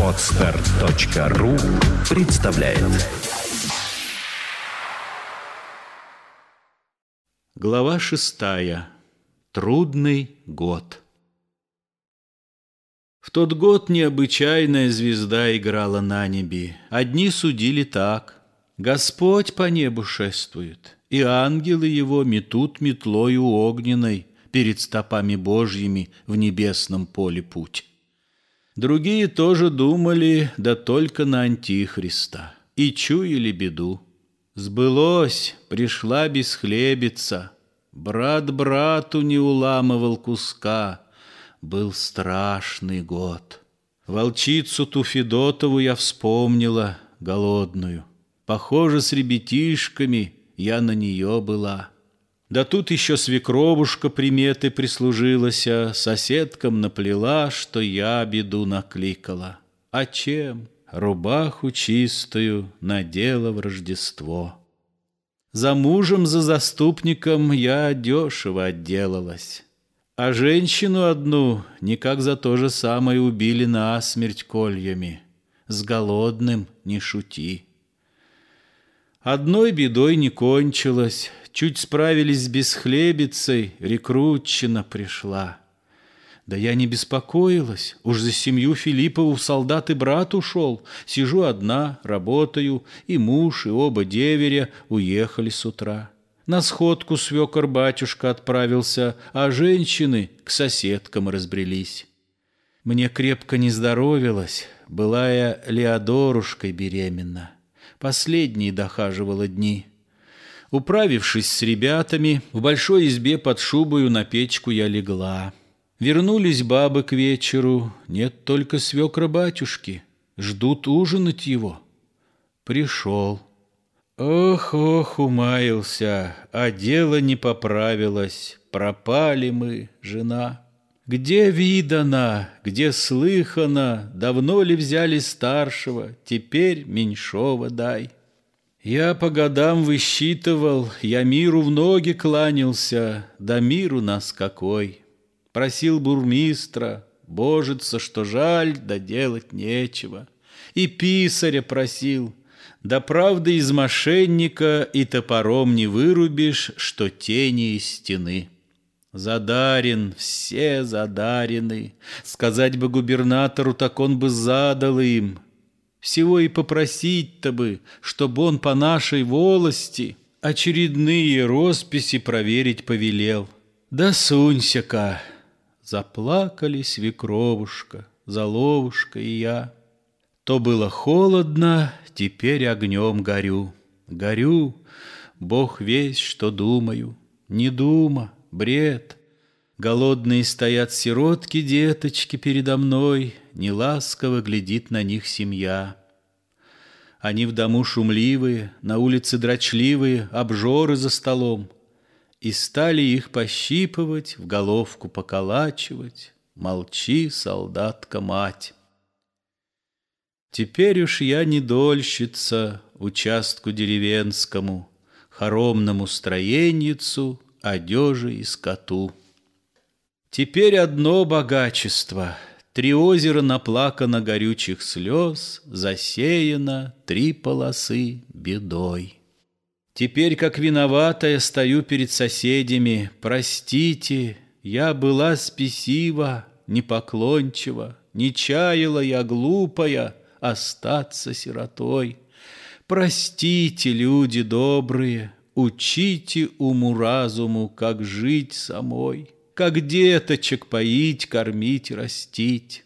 Отстар.ру представляет Глава шестая. Трудный год. В тот год необычайная звезда играла на небе. Одни судили так. Господь по небу шествует, и ангелы его метут метлою огненной перед стопами Божьими в небесном поле путь. Другие тоже думали, да только на Антихриста, и чуяли беду. Сбылось, пришла бесхлебица, брат брату не уламывал куска, был страшный год. Волчицу ту Федотову я вспомнила, голодную. Похоже, с ребятишками я на нее была. Да тут еще свекровушка приметы прислужилася, Соседкам наплела, что я беду накликала. А чем? Рубаху чистую надела в Рождество. За мужем, за заступником я дешево отделалась. А женщину одну никак за то же самое убили насмерть кольями. С голодным не шути. Одной бедой не кончилось, чуть справились с бесхлебицей, рекрутчина пришла. Да я не беспокоилась, уж за семью Филиппову солдат и брат ушел. Сижу одна, работаю, и муж, и оба деверя уехали с утра. На сходку свекор батюшка отправился, а женщины к соседкам разбрелись. Мне крепко не здоровилось, была я Леодорушкой беременна. Последние дохаживала дни. Управившись с ребятами, в большой избе под шубою на печку я легла. Вернулись бабы к вечеру, нет только свекра батюшки, ждут ужинать его. Пришел. Ох, ох, умаился, а дело не поправилось, пропали мы, жена. Где видано, где слыхано, давно ли взяли старшего, теперь меньшого дай. Я по годам высчитывал, я миру в ноги кланялся, да миру нас какой. Просил бурмистра, божится, что жаль, да делать нечего. И писаря просил, да правда из мошенника и топором не вырубишь, что тени из стены. Задарен, все задарены. Сказать бы губернатору, так он бы задал им. Всего и попросить-то бы, чтобы он по нашей волости очередные росписи проверить повелел. Да сунься-ка! Заплакали свекровушка, заловушка и я. То было холодно, теперь огнем горю. Горю, Бог весь, что думаю, не дума, бред. Голодные стоят сиротки, деточки передо мной, Неласково глядит на них семья. Они в дому шумливые, на улице дрочливые, Обжоры за столом. И стали их пощипывать, в головку поколачивать. Молчи, солдатка-мать. Теперь уж я не дольщица участку деревенскому, Хоромному строенницу одежи и скоту. Теперь одно богачество — Три озера наплакано горючих слез, Засеяно три полосы бедой. Теперь, как виноватая, стою перед соседями. Простите, я была спесива, непоклончива, Не чаяла я, глупая, остаться сиротой. Простите, люди добрые, Учите уму-разуму, как жить самой, Как деточек поить, кормить, растить.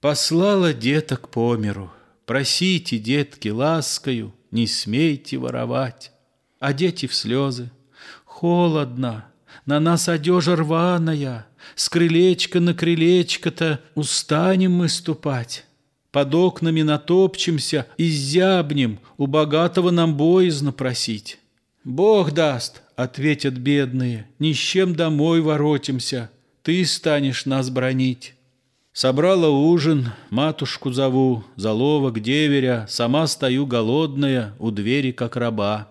Послала деток по миру, Просите, детки, ласкою, Не смейте воровать. А дети в слезы. Холодно, на нас одежа рваная, С крылечка на крылечко-то Устанем мы ступать. Под окнами натопчемся и зябнем, У богатого нам боязно просить. «Бог даст», — ответят бедные, — «ни с чем домой воротимся, ты станешь нас бронить». Собрала ужин, матушку зову, заловок, деверя, сама стою голодная у двери, как раба.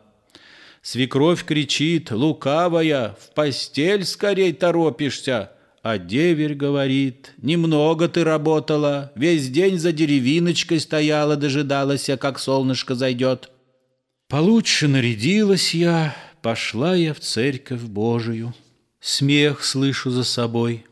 Свекровь кричит, лукавая, в постель скорей торопишься, А деверь говорит, немного ты работала, весь день за деревиночкой стояла, дожидалась, как солнышко зайдет. Получше нарядилась я, пошла я в церковь Божию. Смех слышу за собой.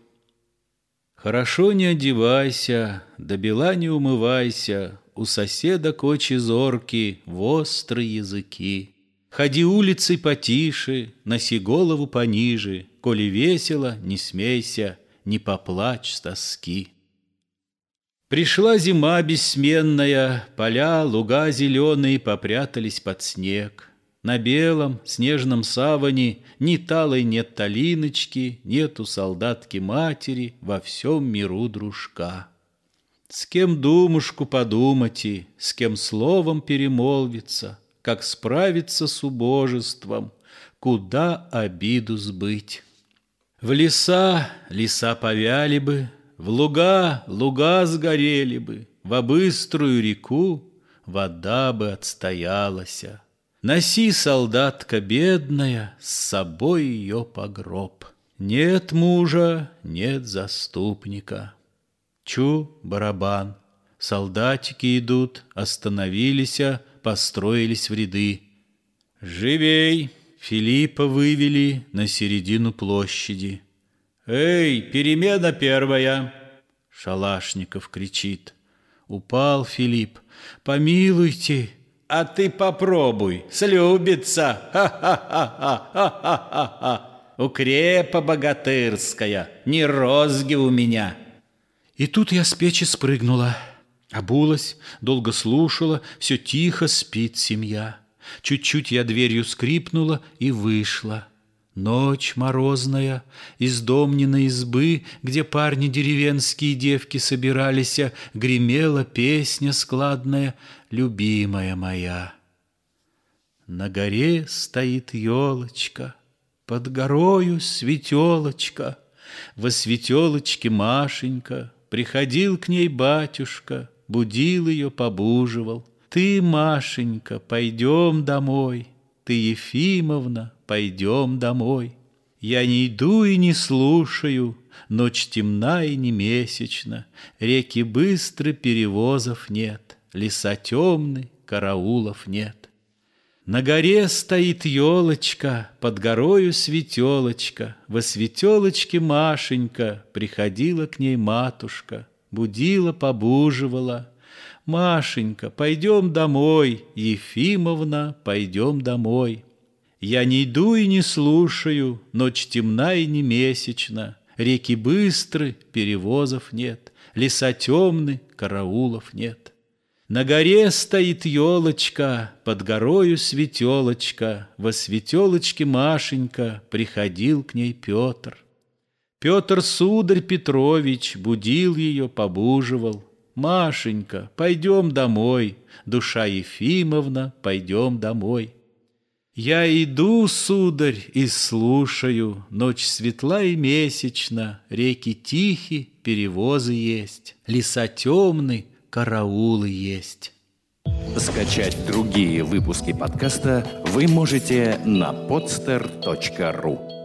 Хорошо не одевайся, до бела не умывайся, У соседа кочи зорки, в острые языки. Ходи улицей потише, носи голову пониже, Коли весело, не смейся, не поплачь с тоски. Пришла зима бессменная, поля, луга зеленые попрятались под снег. На белом снежном саване ни талой нет талиночки, Нету солдатки матери во всем миру дружка. С кем думушку подумать и, с кем словом перемолвиться — как справиться с убожеством, куда обиду сбыть. В леса леса повяли бы, в луга луга сгорели бы, во быструю реку вода бы отстоялася. Носи, солдатка бедная, с собой ее погроб. Нет мужа, нет заступника. Чу, барабан, солдатики идут, остановились, построились в ряды. «Живей!» Филиппа вывели на середину площади. «Эй, перемена первая!» Шалашников кричит. Упал Филипп. «Помилуйте!» «А ты попробуй, слюбится! Ха-ха-ха-ха-ха-ха-ха! Укрепа богатырская, не розги у меня!» И тут я с печи спрыгнула. Обулась, долго слушала, все тихо спит семья. Чуть-чуть я дверью скрипнула и вышла. Ночь морозная, из домниной избы, Где парни деревенские девки собирались, Гремела песня складная, любимая моя. На горе стоит елочка, Под горою светелочка, Во светелочке Машенька, Приходил к ней батюшка — будил ее, побуживал. Ты, Машенька, пойдем домой, ты, Ефимовна, пойдем домой. Я не иду и не слушаю, ночь темна и не месячна, реки быстры, перевозов нет, леса темны, караулов нет. На горе стоит елочка, под горою светелочка, во светелочке Машенька, приходила к ней матушка — будила, побуживала. «Машенька, пойдем домой, Ефимовна, пойдем домой». Я не иду и не слушаю, ночь темна и не месячна, Реки быстры, перевозов нет, леса темны, караулов нет. На горе стоит елочка, под горою светелочка, Во светелочке Машенька приходил к ней Петр. Петр Сударь Петрович будил ее, побуживал. «Машенька, пойдем домой, душа Ефимовна, пойдем домой». Я иду, сударь, и слушаю, Ночь светла и месячна, Реки тихи, перевозы есть, Леса темны, караулы есть. Скачать другие выпуски подкаста вы можете на podster.ru